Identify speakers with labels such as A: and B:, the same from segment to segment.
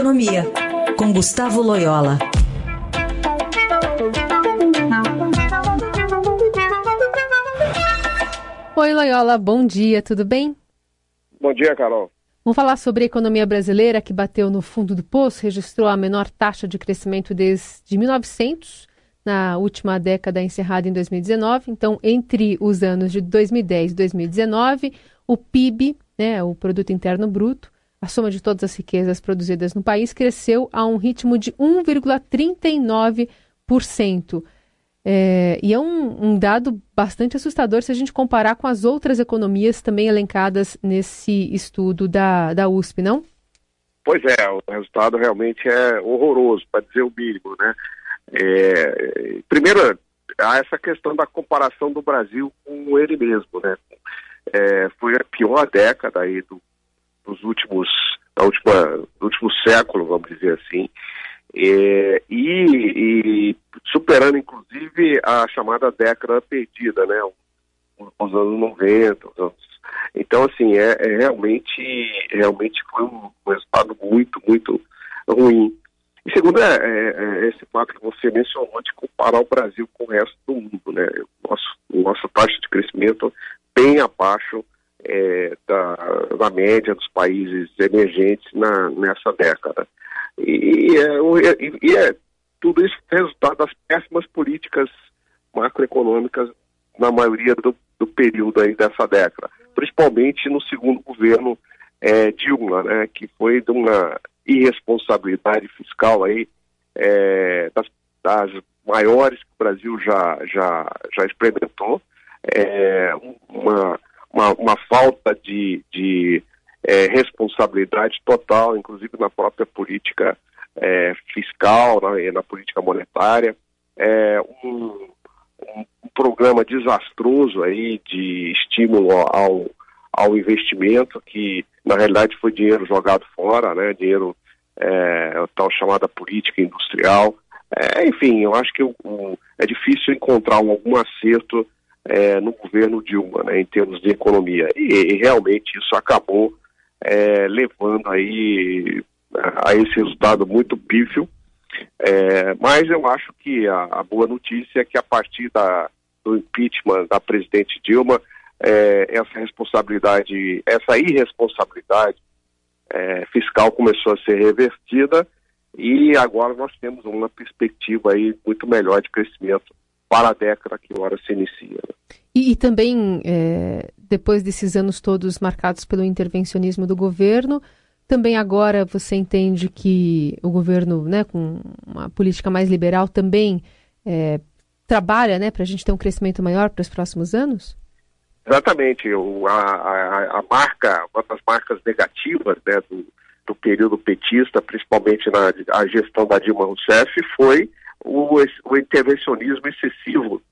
A: Economia, com Gustavo Loyola.
B: Oi, Loyola, bom dia, tudo bem?
C: Bom dia, Carol.
B: Vamos falar sobre a economia brasileira que bateu no fundo do poço, registrou a menor taxa de crescimento desde 1900, na última década encerrada em 2019. Então, entre os anos de 2010 e 2019, o PIB, né, o Produto Interno Bruto, a soma de todas as riquezas produzidas no país, cresceu a um ritmo de 1,39%. É, e é um, um, dado bastante assustador se a gente comparar com as outras economias também elencadas nesse estudo da, da USP, não?
C: Pois é, o resultado realmente é horroroso, para dizer o mínimo, né? É, primeiro, há essa questão da comparação do Brasil com ele mesmo, né? É, foi a pior década aí do, dos últimos, da última, do último século, vamos dizer assim, é, e, e, superando inclusive a chamada década perdida, né? Os anos 90, os anos então, assim, é, é, realmente, realmente foi um, um resultado muito, muito ruim. E segundo é, é, é, esse fato que você mencionou de comparar o Brasil com o resto do mundo, né? Nosso, nossa taxa de crescimento bem abaixo é, da, da, média dos países emergentes na, nessa década. E, é, e, é tudo isso resultado das péssimas políticas macroeconômicas na maioria do, do período aí dessa década, principalmente no segundo governo é, Dilma, né, que foi de uma irresponsabilidade fiscal aí é, das, das, maiores que o Brasil já, já, já experimentou, é, uma, uma, uma, falta de, de é, responsabilidade total, inclusive na própria política é, fiscal, na, na, política monetária, é, um, um, programa desastroso aí de estímulo ao, ao investimento que na realidade foi dinheiro jogado fora, né, dinheiro é, tal chamada política industrial. É, enfim, eu acho que o, o, é difícil encontrar algum acerto é, no governo Dilma, né, em termos de economia. E, e realmente isso acabou é, levando aí a esse resultado muito pífio. É, mas eu acho que a, a, boa notícia é que a partir da, do impeachment da presidente Dilma, é, essa responsabilidade, essa irresponsabilidade é, fiscal começou a ser revertida e agora nós temos uma perspectiva aí muito melhor de crescimento para a década que agora se inicia. Né?
B: E, e, também, é, depois desses anos todos marcados pelo intervencionismo do governo, também agora você entende que o governo, né, com uma política mais liberal, também é, trabalha né, para a gente ter um crescimento maior para os próximos anos?
C: Exatamente. O, a, a, a, marca, uma das marcas negativas né, do, do período petista, principalmente na a gestão da Dilma Rousseff, foi o, o intervencionismo excessivo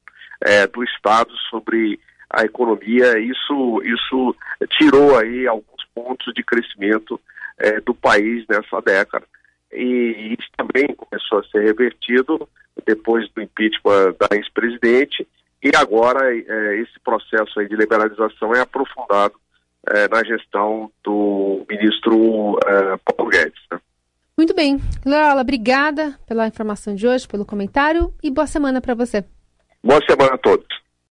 C: é, do Estado sobre a economia. Isso, isso tirou aí alguns pontos de crescimento é, do país nessa década. E isso também começou a ser revertido depois do impeachment da ex-presidente e agora é, esse processo aí de liberalização é aprofundado é, na gestão do ministro é, Paulo Guedes. Né?
B: Muito bem. Lola, obrigada pela informação de hoje, pelo comentário e boa semana para você.
C: Boa semana a todos.